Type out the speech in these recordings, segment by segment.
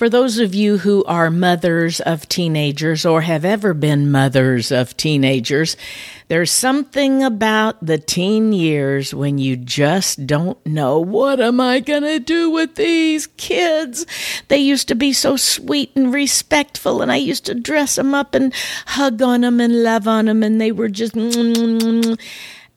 For those of you who are mothers of teenagers or have ever been mothers of teenagers, there's something about the teen years when you just don't know what am I going to do with these kids? They used to be so sweet and respectful and I used to dress them up and hug on them and love on them and they were just mm, mm, mm,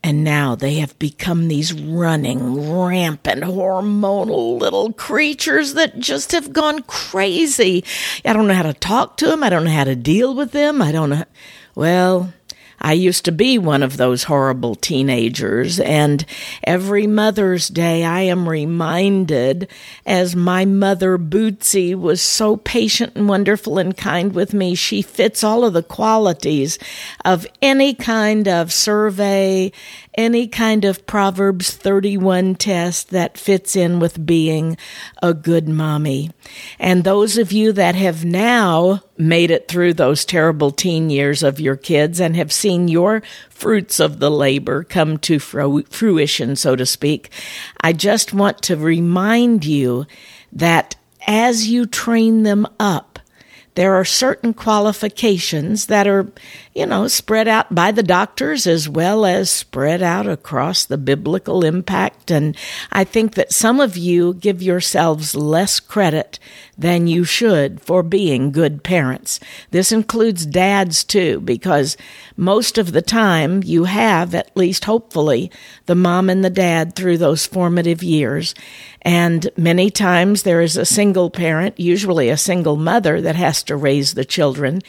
and now they have become these running, rampant, hormonal little creatures that just have gone crazy. I don't know how to talk to them. I don't know how to deal with them. I don't know. Well, I used to be one of those horrible teenagers, and every Mother's Day I am reminded, as my mother Bootsy was so patient and wonderful and kind with me, she fits all of the qualities of any kind of survey any kind of Proverbs 31 test that fits in with being a good mommy. And those of you that have now made it through those terrible teen years of your kids and have seen your fruits of the labor come to fruition, so to speak, I just want to remind you that as you train them up, there are certain qualifications that are, you know, spread out by the doctors as well as spread out across the biblical impact. And I think that some of you give yourselves less credit than you should for being good parents. This includes dads too, because most of the time you have, at least hopefully, the mom and the dad through those formative years. And many times there is a single parent, usually a single mother, that has to raise the children.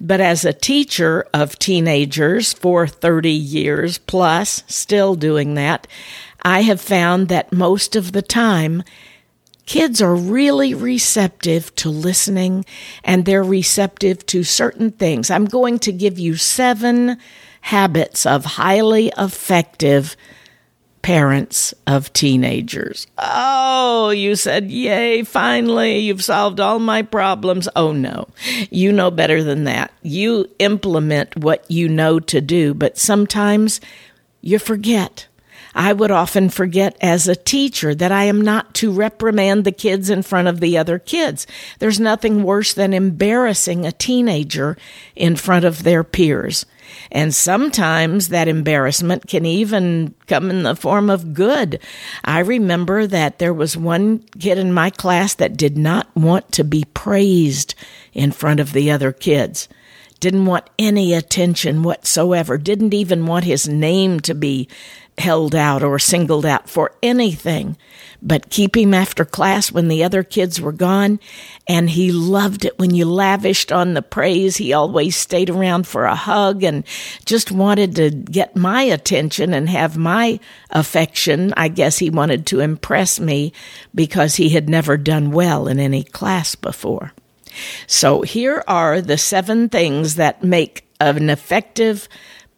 But as a teacher of teenagers for 30 years plus, still doing that, I have found that most of the time, kids are really receptive to listening and they're receptive to certain things. I'm going to give you seven habits of highly effective parents of teenagers. Oh, you said, Yay, finally, you've solved all my problems. Oh, no, you know better than that. You implement what you know to do, but sometimes you forget. I would often forget as a teacher that I am not to reprimand the kids in front of the other kids. There's nothing worse than embarrassing a teenager in front of their peers. And sometimes that embarrassment can even come in the form of good. I remember that there was one kid in my class that did not want to be praised in front of the other kids. Didn't want any attention whatsoever. Didn't even want his name to be held out or singled out for anything but keep him after class when the other kids were gone. And he loved it when you lavished on the praise. He always stayed around for a hug and just wanted to get my attention and have my affection. I guess he wanted to impress me because he had never done well in any class before. So here are the seven things that make an effective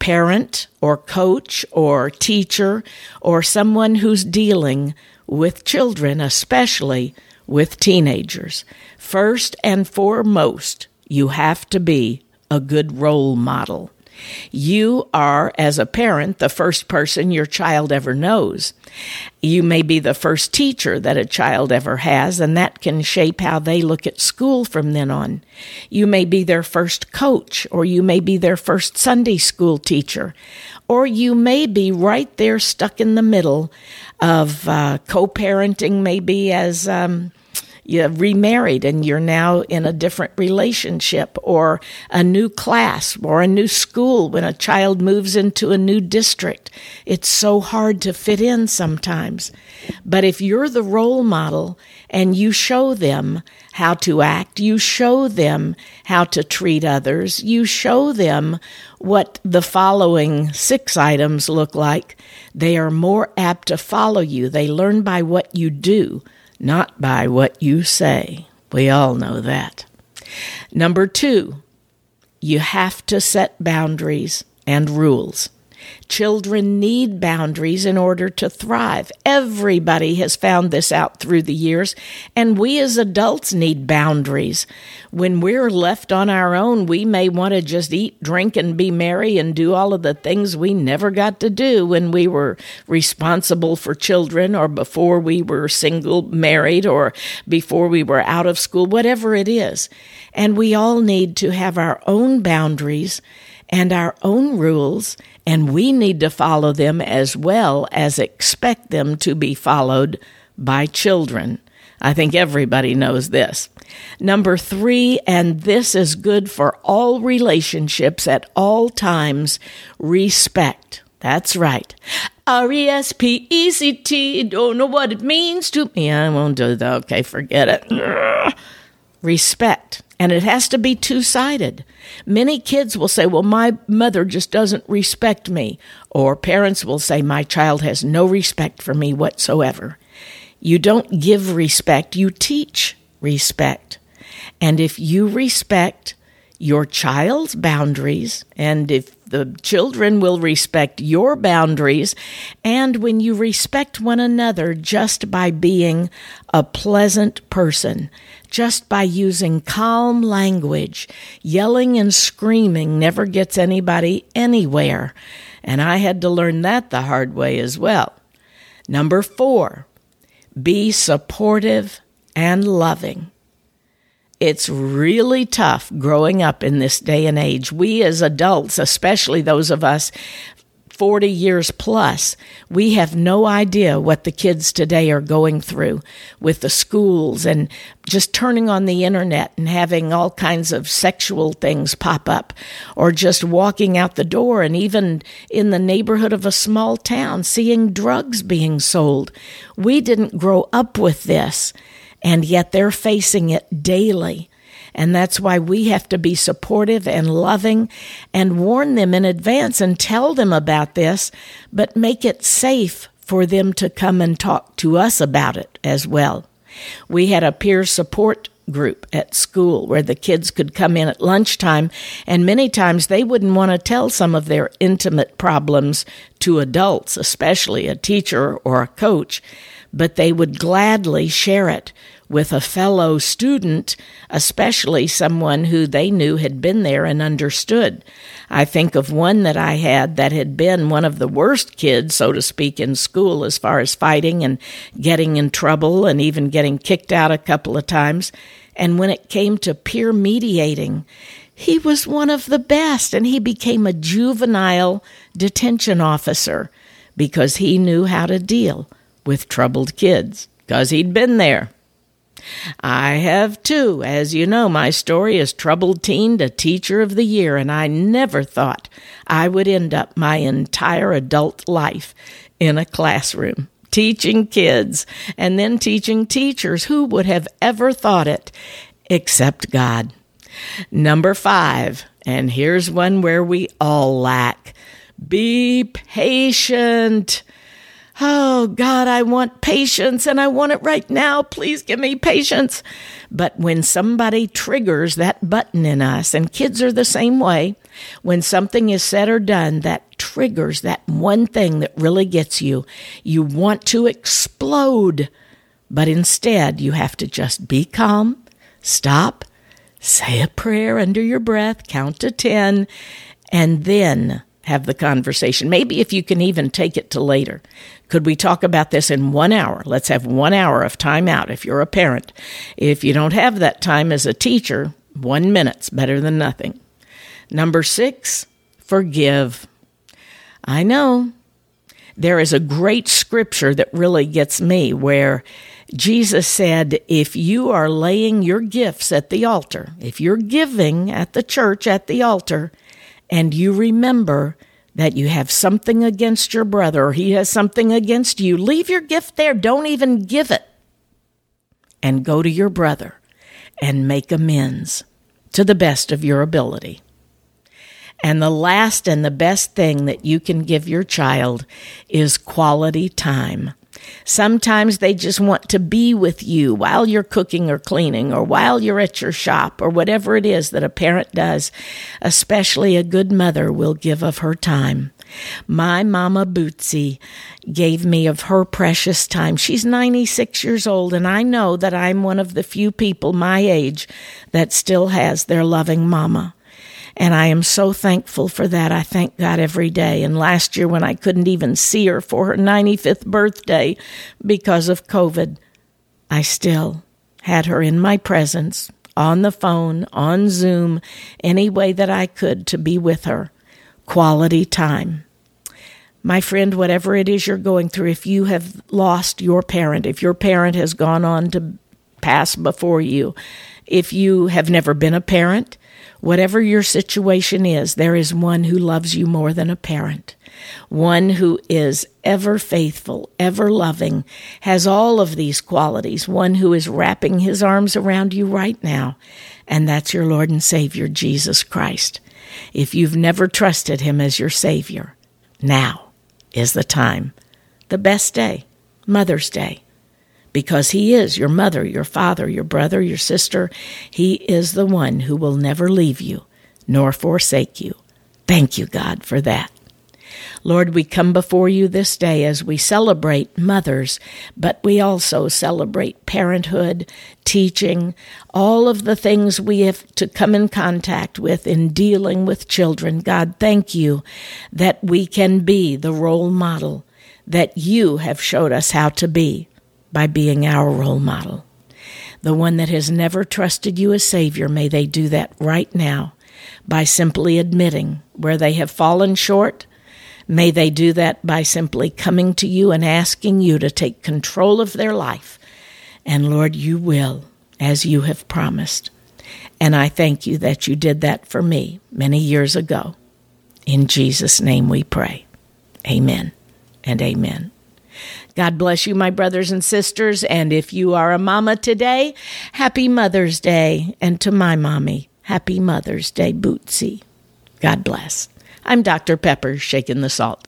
parent or coach or teacher or someone who's dealing with children, especially with teenagers. First and foremost, you have to be a good role model. You are, as a parent, the first person your child ever knows. You may be the first teacher that a child ever has, and that can shape how they look at school from then on. You may be their first coach, or you may be their first Sunday school teacher, or you may be right there stuck in the middle of uh, co parenting, maybe as. Um, you remarried and you're now in a different relationship or a new class or a new school when a child moves into a new district. It's so hard to fit in sometimes. But if you're the role model and you show them how to act, you show them how to treat others, you show them what the following six items look like, they are more apt to follow you. They learn by what you do not by what you say. We all know that. Number two, you have to set boundaries and rules. Children need boundaries in order to thrive. Everybody has found this out through the years, and we as adults need boundaries. When we're left on our own, we may want to just eat, drink, and be merry and do all of the things we never got to do when we were responsible for children or before we were single, married, or before we were out of school, whatever it is. And we all need to have our own boundaries and our own rules, and we need to follow them as well as expect them to be followed by children. I think everybody knows this. Number three, and this is good for all relationships at all times respect. That's right. R E S P E C T, don't know what it means to me. I won't do that. Okay, forget it. Respect. And it has to be two sided. Many kids will say, Well, my mother just doesn't respect me. Or parents will say, My child has no respect for me whatsoever. You don't give respect, you teach respect. And if you respect your child's boundaries, and if the children will respect your boundaries, and when you respect one another just by being a pleasant person, just by using calm language. Yelling and screaming never gets anybody anywhere. And I had to learn that the hard way as well. Number four, be supportive and loving. It's really tough growing up in this day and age. We as adults, especially those of us 40 years plus, we have no idea what the kids today are going through with the schools and just turning on the internet and having all kinds of sexual things pop up, or just walking out the door and even in the neighborhood of a small town seeing drugs being sold. We didn't grow up with this, and yet they're facing it daily. And that's why we have to be supportive and loving and warn them in advance and tell them about this, but make it safe for them to come and talk to us about it as well. We had a peer support group at school where the kids could come in at lunchtime, and many times they wouldn't want to tell some of their intimate problems to adults, especially a teacher or a coach, but they would gladly share it with a fellow student, especially someone who they knew had been there and understood. I think of one that I had that had been one of the worst kids, so to speak, in school as far as fighting and getting in trouble and even getting kicked out a couple of times. And when it came to peer mediating, he was one of the best, and he became a juvenile detention officer because he knew how to deal with troubled kids because he'd been there. I have too. As you know, my story is Troubled Teen to Teacher of the Year, and I never thought I would end up my entire adult life in a classroom teaching kids and then teaching teachers. Who would have ever thought it except God? Number five, and here's one where we all lack be patient. Oh, God, I want patience and I want it right now. Please give me patience. But when somebody triggers that button in us, and kids are the same way, when something is said or done that triggers that one thing that really gets you, you want to explode. But instead, you have to just be calm, stop, say a prayer under your breath, count to 10, and then have the conversation. Maybe if you can even take it to later. Could we talk about this in one hour? Let's have one hour of time out if you're a parent. If you don't have that time as a teacher, one minute's better than nothing. Number six, forgive. I know. There is a great scripture that really gets me where Jesus said, if you are laying your gifts at the altar, if you're giving at the church at the altar, and you remember that you have something against your brother or he has something against you, leave your gift there. Don't even give it. And go to your brother and make amends to the best of your ability. And the last and the best thing that you can give your child is quality time. Sometimes they just want to be with you while you're cooking or cleaning or while you're at your shop or whatever it is that a parent does. Especially a good mother will give of her time. My mama Bootsy gave me of her precious time. She's 96 years old, and I know that I'm one of the few people my age that still has their loving mama. And I am so thankful for that. I thank God every day. And last year, when I couldn't even see her for her 95th birthday because of COVID, I still had her in my presence, on the phone, on Zoom, any way that I could to be with her. Quality time. My friend, whatever it is you're going through, if you have lost your parent, if your parent has gone on to pass before you, if you have never been a parent, Whatever your situation is, there is one who loves you more than a parent, one who is ever faithful, ever loving, has all of these qualities, one who is wrapping his arms around you right now, and that's your Lord and Savior, Jesus Christ. If you've never trusted him as your Savior, now is the time. The best day, Mother's Day because He is your mother, your father, your brother, your sister. He is the one who will never leave you nor forsake you. Thank you, God, for that. Lord, we come before you this day as we celebrate mothers, but we also celebrate parenthood, teaching, all of the things we have to come in contact with in dealing with children. God, thank you that we can be the role model that you have showed us how to be by being our role model. The one that has never trusted you as Savior, may they do that right now by simply admitting where they have fallen short. May they do that by simply coming to you and asking you to take control of their life. And Lord, you will, as you have promised. And I thank you that you did that for me many years ago. In Jesus' name we pray. Amen and amen. God bless you, my brothers and sisters. And if you are a mama today, happy Mother's Day. And to my mommy, happy Mother's Day, Bootsy. God bless. I'm Dr. Pepper, shaking the salt.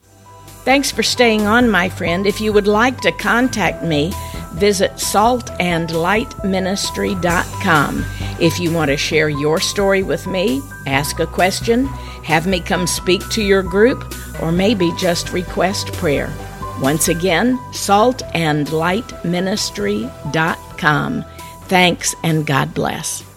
Thanks for staying on, my friend. If you would like to contact me, visit saltandlightministry.com. If you want to share your story with me, ask a question, have me come speak to your group, or maybe just request prayer. Once again, saltandlightministry.com. Thanks and God bless.